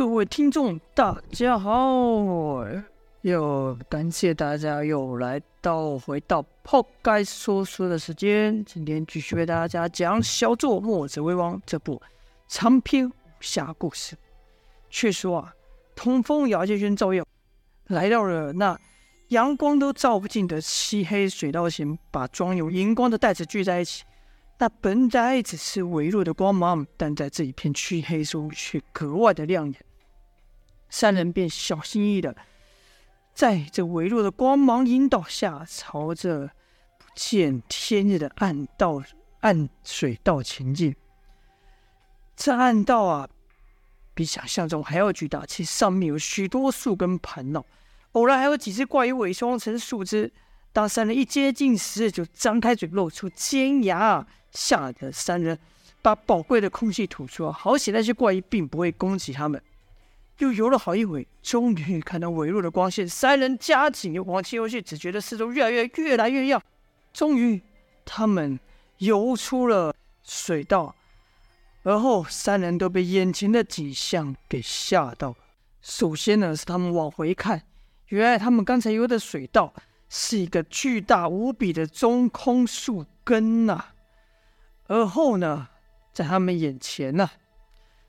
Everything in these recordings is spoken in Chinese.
各位听众，大家好！又感谢大家又来到回到泡盖说书的时间。今天继续为大家讲《小作墨者为王》这部长篇武侠故事。却说啊，通风、姚建轩、赵月来到了那阳光都照不进的漆黑水道前，把装有荧光的袋子聚在一起。那本来只是微弱的光芒，但在这一片漆黑中却格外的亮眼。三人便小心翼翼的，在这微弱的光芒引导下，朝着不见天日的暗道、暗水道前进。这暗道啊，比想象中还要巨大，其上面有许多树根盘绕，偶然还有几只怪鱼伪装成树枝。当三人一接近时，就张开嘴露出尖牙，吓得三人把宝贵的空气吐出。好险那些怪鱼并不会攻击他们。又游了好一会，终于看到微弱的光线。三人加紧往前游去，只觉得四周越来越越来越亮。终于，他们游出了水道，而后三人都被眼前的景象给吓到。首先呢，是他们往回看，原来他们刚才游的水道是一个巨大无比的中空树根呐、而后呢，在他们眼前呢、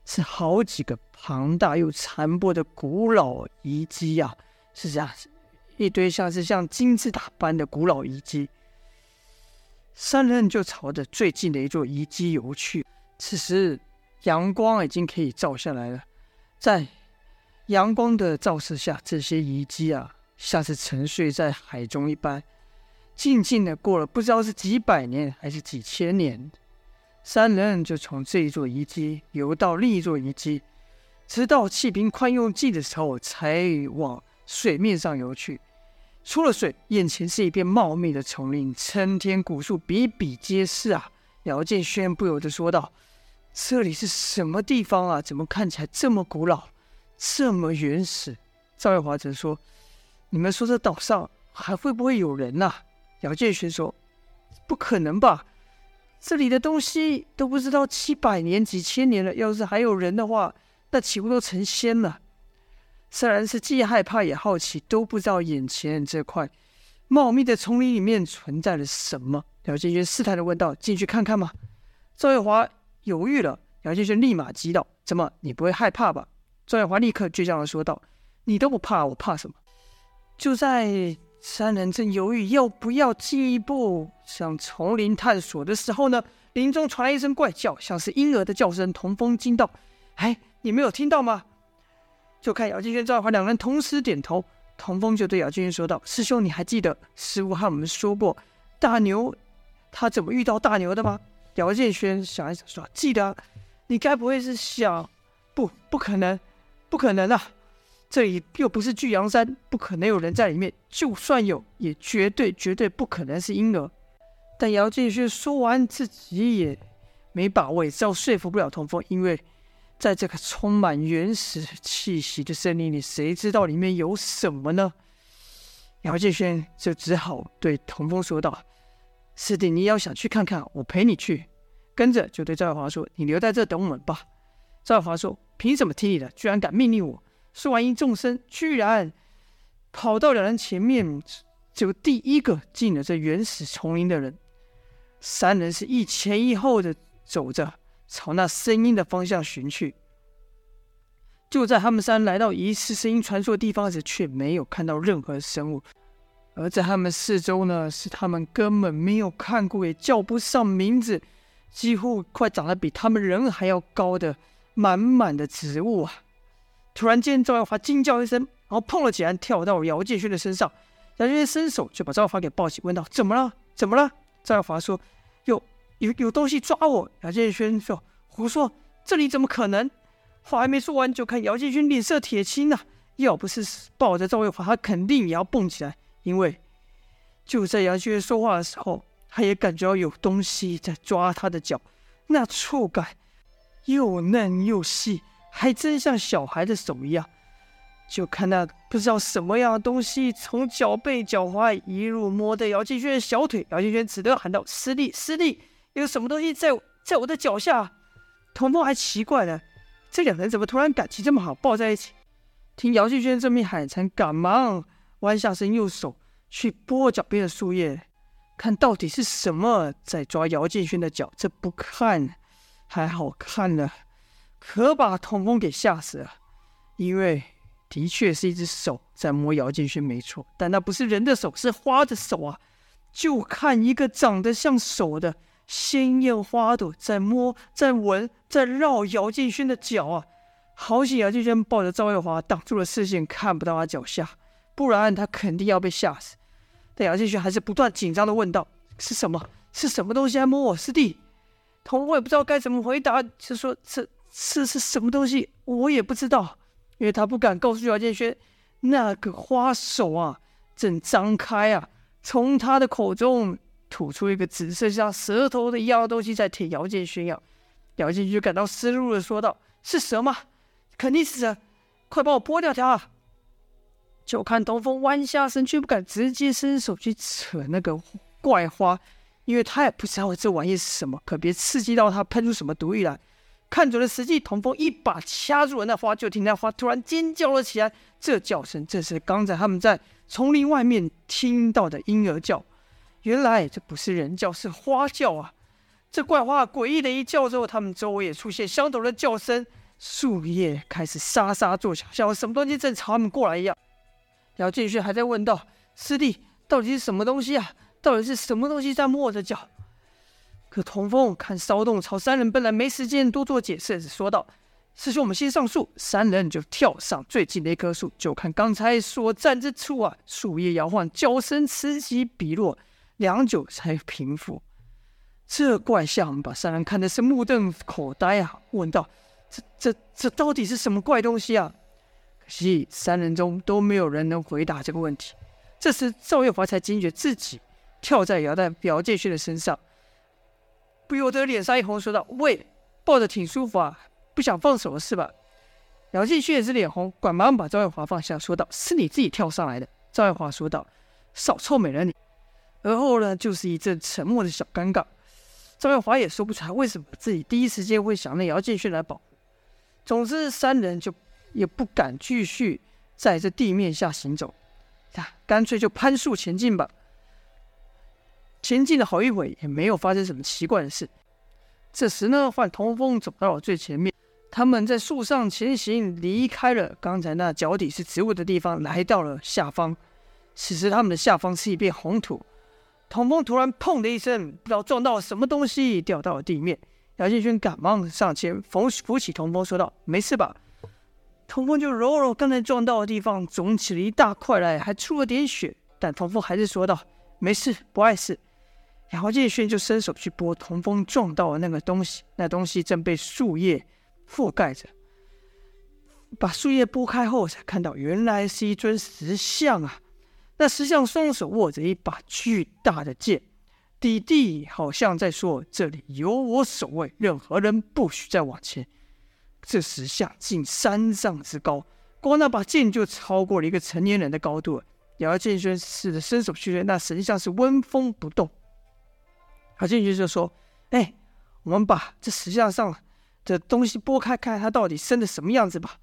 是好几个庞大又残破的古老遗迹呀，是这样，一堆像是像金字塔般的古老遗迹。三人就朝着最近的一座遗迹游去。此时阳光已经可以照下来了，在阳光的照射下，这些遗迹啊，像是沉睡在海中一般，静静的过了不知道是几百年还是几千年。三人就从这一座遗迹游到另一座遗迹，直到气瓶快用尽的时候，才往水面上游去。出了水，眼前是一片茂密的丛林，参天古树比比皆是啊！姚建轩不由得说道：“这里是什么地方啊？怎么看起来这么古老，这么原始？”赵月华则说：“你们说这岛上还会不会有人呐、？”姚建轩说：“不可能吧。”这里的东西都不知道七百年、几千年了，要是还有人的话，那岂不都成仙了？虽然是既害怕也好奇，都不知道眼前这块茂密的丛林里面存在了什么。姚建轩试探的问道：“进去看看吗？”赵月华犹豫了，姚建轩立马急道：“怎么，你不会害怕吧？”赵月华立刻倔强的说道：“你都不怕，我怕什么？”就在。三人正犹豫要不要进一步向丛林探索的时候呢，林中传来一声怪叫，像是婴儿的叫声。童风惊道：“哎，你没有听到吗？”就看姚建轩、赵月华两人同时点头。童风就对姚建轩说道：“师兄，你还记得师傅和我们说过大牛他怎么遇到大牛的吗？”姚建轩想一想说：“记得。你该不会是想……不，不可能，不可能啊！”这里又不是巨阳山，不可能有人在里面。就算有，也绝对绝对不可能是婴儿。但姚建轩说完，自己也没把握，也知道说服不了童风，因为在这个充满原始气息的森林里，谁知道里面有什么呢？姚建轩就只好对童风说道：“师弟，你要想去看看，我陪你去。”跟着就对赵华说：“你留在这等我们吧。”赵华说：“凭什么听你的？居然敢命令我？”说完，一纵身，居然跑到两人前面，就第一个进了这原始丛林的人。三人是一前一后的走着，朝那声音的方向寻去。就在他们三来到疑似声音传出的地方时，却没有看到任何生物。而在他们四周呢，是他们根本没有看过，也叫不上名字，几乎快长得比他们人还要高的满满的植物啊！突然间，赵耀华惊叫一声，然后碰了起来，跳到姚建轩的身上。姚建轩伸手就把赵耀华给抱起，问道：“怎么了？怎么了？”赵耀华说：“有有有东西抓我。”姚建轩说：“胡说，这里怎么可能？”话还没说完，就看姚建轩脸色铁青呐、啊，要不是抱着赵月华，他肯定也要蹦起来。因为就在姚建轩说话的时候，他也感觉到有东西在抓他的脚，那触感又嫩又细。还真像小孩的手一样，就看那不知道什么样的东西从脚背、脚踝一路摸到姚敬轩的小腿，姚敬轩只得喊道：“师弟，师弟，有什么东西在在我的脚下？”童风还奇怪呢，这两人怎么突然感情这么好，抱在一起？听姚敬轩这么喊，才赶忙弯下身，用手去拨脚边的树叶，看到底是什么在抓姚敬轩的脚。这不看还好看了，可把童风给吓死了，因为的确是一只手在摸姚建轩，没错，但那不是人的手，是花的手啊！就看一个长得像手的鲜艳花朵在摸、在闻、在绕姚建轩的脚啊！好险，姚建轩抱着赵月华挡住了视线，看不到他脚下，不然他肯定要被吓死。但姚建轩还是不断紧张地问道：“是什么？是什么东西在摸我师弟？”童风也不知道该怎么回答，就说：“这、这是什么东西？我也不知道。”因为他不敢告诉姚建轩，那个花手啊，正张开啊，从他的口中吐出一个紫色像舌头的一样东西，在舔姚建轩呀。姚建轩感到失落的说道：“是蛇吗？肯定是蛇，快帮我剥掉它！”就看东风弯下身，却不敢直接伸手去扯那个怪花，因为他也不知道这玩意是什么，可别刺激到他喷出什么毒液来。看准了时机，童风一把掐住了那花，就听那花突然尖叫了起来。这叫声正是刚才他们在丛林外面听到的婴儿叫。原来这不是人叫，是花叫啊！这怪花诡异的一叫之后，他们周围也出现相同的叫声，树叶开始沙沙作响，像什么东西正朝他们过来一样。姚建勋还在问道：“师弟，到底是什么东西啊？到底是什么东西在摸着脚？”可童风看骚动朝三人奔来，没时间多做解释，只说道：“师兄，我们先上树。”三人就跳上最近的一棵树，就看刚才所站之处啊，树叶摇晃，叫声此起彼落，良久才平复。这怪象把三人看的是目瞪口呆啊，问道：“这、这、这到底是什么怪东西啊？”可惜三人中都没有人能回答这个问题。这时赵月华才惊觉自己跳在姚代姚建勋的身上。不由得脸上一红，说道：“喂，抱着挺舒服啊，不想放手了是吧？”姚建勋也是脸红，赶忙把赵月华放下，说道：“是你自己跳上来的。”赵月华说道：“少臭美了你。”而后呢，就是一阵沉默的小尴尬。赵月华也说不出来为什么自己第一时间会想让姚建勋来保护。总之，三人就也不敢继续在这地面下行走，啊，干脆就攀树前进吧。前进了好一会，也没有发生什么奇怪的事。这时呢，换童风走到了最前面。他们在树上前行，离开了刚才那脚底是植物的地方，来到了下方。此时他们的下方是一片红土。童风突然“砰”的一声，不知道撞到了什么东西，掉到了地面。姚建勋赶忙上前扶扶起童风，说道：“没事吧？”童风就揉揉刚才撞到的地方，肿起了一大块来，还出了点血。但童风还是说道：“没事，不碍事。”姚建勋就伸手去拨童风撞到的那个东西，那东西正被树叶覆盖着。把树叶拨开后，才看到原来是一尊石像啊！那石像双手握着一把巨大的剑，底地好像在说：“这里有我守卫，任何人不许再往前。”这石像近三丈之高，光那把剑就超过了一个成年人的高度了。姚建勋试着伸手去，那神像是纹风不动。他进去就说：“哎，我们把这石像上的东西拨开，看看它到底生的什么样子吧。”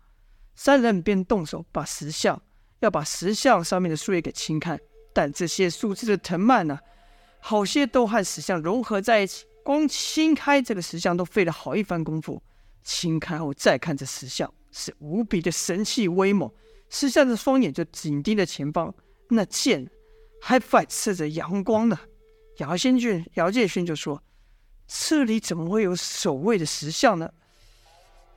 三人便动手把石像，要把石像上面的树叶给清开。但这些树枝的藤蔓呢，好些都和石像融合在一起，光清开这个石像都费了好一番功夫。清开后再看这石像，是无比的神气威猛。石像的双眼就紧盯着前方，那剑还反射着阳光呢。姚先俊、姚建勋就说：“这里怎么会有守卫的石像呢？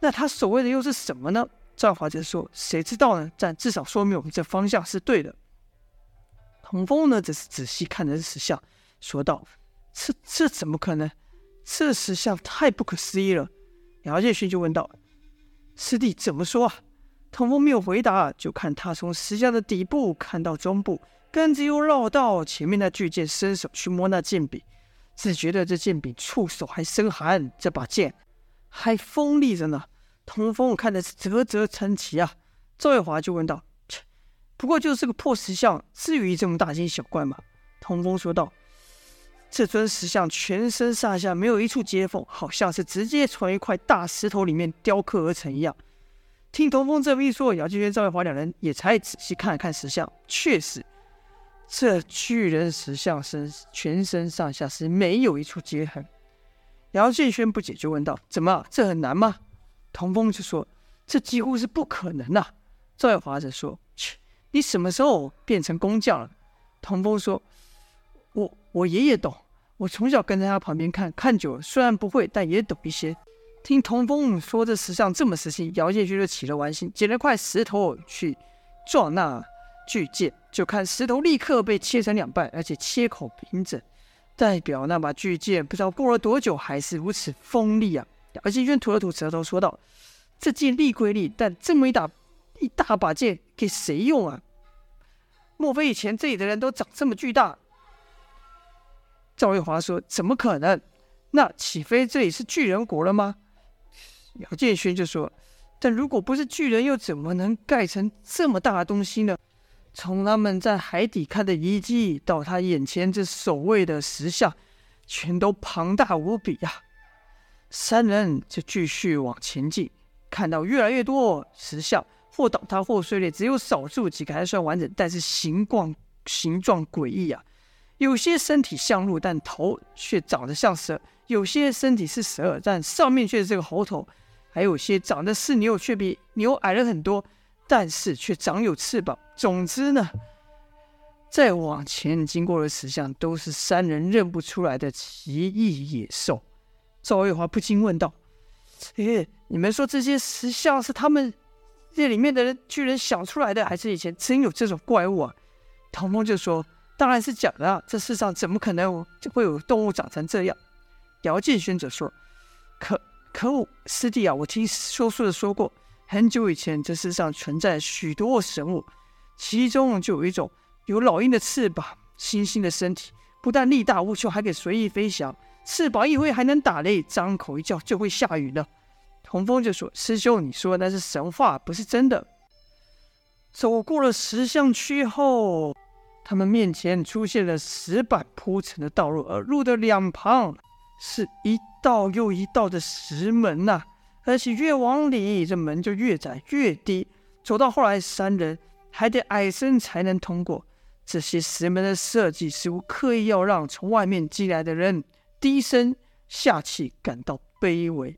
那他守卫的又是什么呢？”赵华则说：“谁知道呢？但至少说明我们这方向是对的。”童风呢，则是仔细看着石像，说道：“这这怎么可能？这石像太不可思议了。”姚建勋就问道：“师弟怎么说啊？”童风没有回答，就看他从石像的底部看到中部。跟着又绕到前面那巨剑，伸手去摸那剑柄，只觉得这剑柄触手还生寒，这把剑还锋利着呢。童风看的是啧啧称奇啊。赵月华就问道：“切，不过就是个破石像，至于这么大惊小怪吗？”童风说道：“这尊石像全身上下没有一处接缝，好像是直接从一块大石头里面雕刻而成一样。听童风这么一说，姚建轩、赵月华两人也才仔细看了看石像，确实，这巨人石像身全身上下是没有一处接痕。姚建轩不解，就问道：“怎么，这很难吗？”童风就说：“这几乎是不可能呐。”赵月华则说：“切，你什么时候变成工匠了？”童风说：“我我爷爷懂，我从小跟在他旁边看，看久了，虽然不会，但也懂一些。”听童风说这石像这么实心，姚建勋就起了玩心，捡了块石头去撞那巨剑，就看石头立刻被切成两半，而且切口平整，代表那把巨剑不知道过了多久还是如此锋利啊！姚建勋吐了吐舌头说道：“这剑利归利，但这么一大一大把剑给谁用啊？莫非以前这里的人都长这么巨大？”赵玉华说：“怎么可能？那岂非这里是巨人国了吗？”姚建勋就说：“但如果不是巨人，又怎么能盖成这么大的东西呢？从他们在海底看的遗迹，到他眼前这守卫的石像，全都庞大无比呀、！”三人就继续往前进，看到越来越多石像，或倒塌或碎裂，只有少数几个还算完整，但是形状形状诡异啊！有些身体像鹿，但头却长得像蛇；有些身体是蛇，但上面却是这个猴头。还有些长得似牛，却比牛矮了很多，但是却长有翅膀。总之呢，再往前经过的石像都是三人认不出来的奇异野兽。赵月华不禁问道：“诶，你们说这些石像是他们这里面的人居然想出来的，还是以前真有这种怪物啊？”唐风就说：“当然是假的啊，这世上怎么可能会有动物长成这样？”姚建轩则说：“可。”可恶，师弟啊！我听说书的说过，很久以前这世上存在许多神物，其中就有一种有老鹰的翅膀、猩猩的身体，不但力大无穷，还可以随意飞翔，翅膀一挥还能打雷，张口一叫就会下雨呢。童风就说：“师兄，你说的那是神话，不是真的。”走过了石像区后，他们面前出现了石板铺成的道路，而路的两旁是一。道又一道的石门呐、啊，而且越往里，这门就越窄越低。走到后来，三人还得矮身才能通过。这些石门的设计似乎刻意要让从外面进来的人低声下气，感到卑微。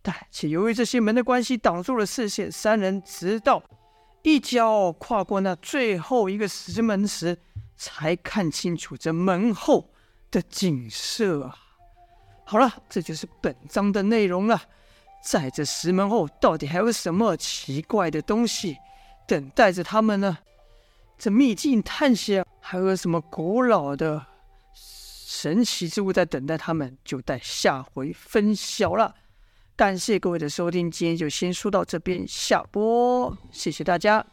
但且由于这些门的关系，挡住了视线，三人直到一脚跨过那最后一个石门时，才看清楚这门后的景色啊。好了，这就是本章的内容了。在这石门后，到底还有什么奇怪的东西等待着他们呢？这秘境探险还有什么古老的神奇之物在等待他们？就待下回分晓了。感谢各位的收听，今天就先说到这边，下播，谢谢大家。